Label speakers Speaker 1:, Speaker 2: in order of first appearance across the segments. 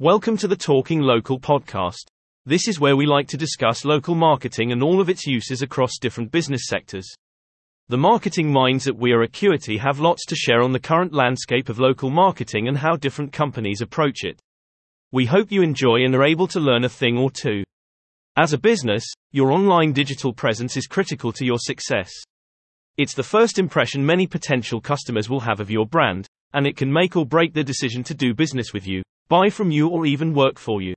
Speaker 1: Welcome to the Talking Local podcast. This is where we like to discuss local marketing and all of its uses across different business sectors. The marketing minds at We Are Acuity have lots to share on the current landscape of local marketing and how different companies approach it. We hope you enjoy and are able to learn a thing or two. As a business, your online digital presence is critical to your success. It's the first impression many potential customers will have of your brand, and it can make or break the decision to do business with you, buy from you, or even work for you.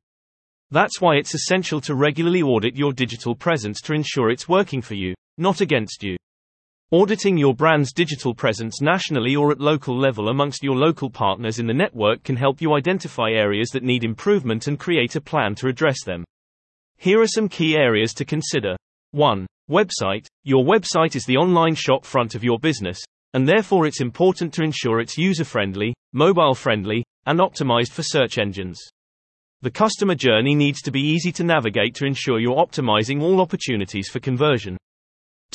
Speaker 1: That's why it's essential to regularly audit your digital presence to ensure it's working for you, not against you. Auditing your brand's digital presence nationally or at local level amongst your local partners in the network can help you identify areas that need improvement and create a plan to address them. Here are some key areas to consider. 1. Website. Your website is the online shop front of your business, and therefore it's important to ensure it's user friendly, mobile friendly, and optimized for search engines. The customer journey needs to be easy to navigate to ensure you're optimizing all opportunities for conversion.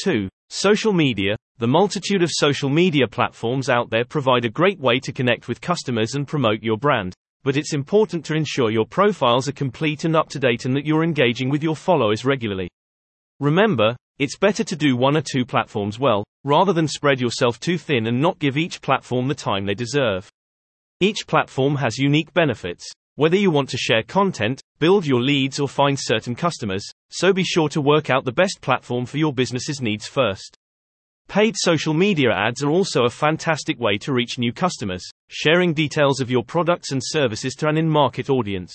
Speaker 1: 2. Social media. The multitude of social media platforms out there provide a great way to connect with customers and promote your brand, but it's important to ensure your profiles are complete and up to date and that you're engaging with your followers regularly. Remember, it's better to do one or two platforms well, rather than spread yourself too thin and not give each platform the time they deserve. Each platform has unique benefits, whether you want to share content, build your leads, or find certain customers, so be sure to work out the best platform for your business's needs first. Paid social media ads are also a fantastic way to reach new customers, sharing details of your products and services to an in market audience.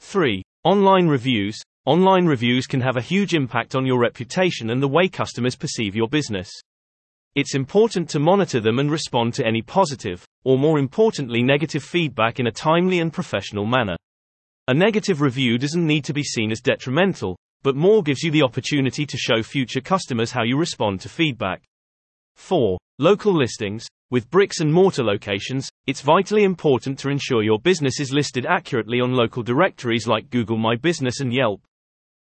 Speaker 1: 3. Online reviews. Online reviews can have a huge impact on your reputation and the way customers perceive your business. It's important to monitor them and respond to any positive, or more importantly, negative feedback in a timely and professional manner. A negative review doesn't need to be seen as detrimental, but more gives you the opportunity to show future customers how you respond to feedback. 4. Local listings. With bricks and mortar locations, it's vitally important to ensure your business is listed accurately on local directories like Google My Business and Yelp.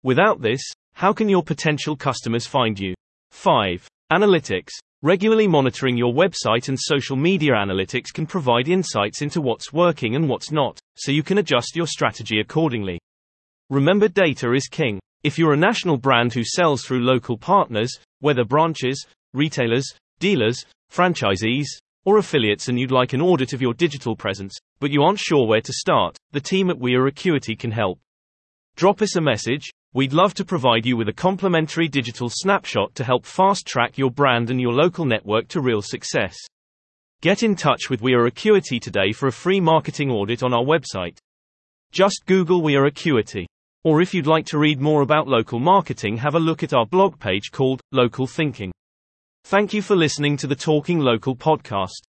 Speaker 1: Without this, how can your potential customers find you? 5. Analytics. Regularly monitoring your website and social media analytics can provide insights into what's working and what's not, so you can adjust your strategy accordingly. Remember, data is king. If you're a national brand who sells through local partners, whether branches, retailers, dealers, franchisees, or affiliates, and you'd like an audit of your digital presence, but you aren't sure where to start, the team at We Are Acuity can help. Drop us a message, We'd love to provide you with a complimentary digital snapshot to help fast track your brand and your local network to real success. Get in touch with We Are Acuity today for a free marketing audit on our website. Just Google We Are Acuity. Or if you'd like to read more about local marketing, have a look at our blog page called Local Thinking. Thank you for listening to the Talking Local podcast.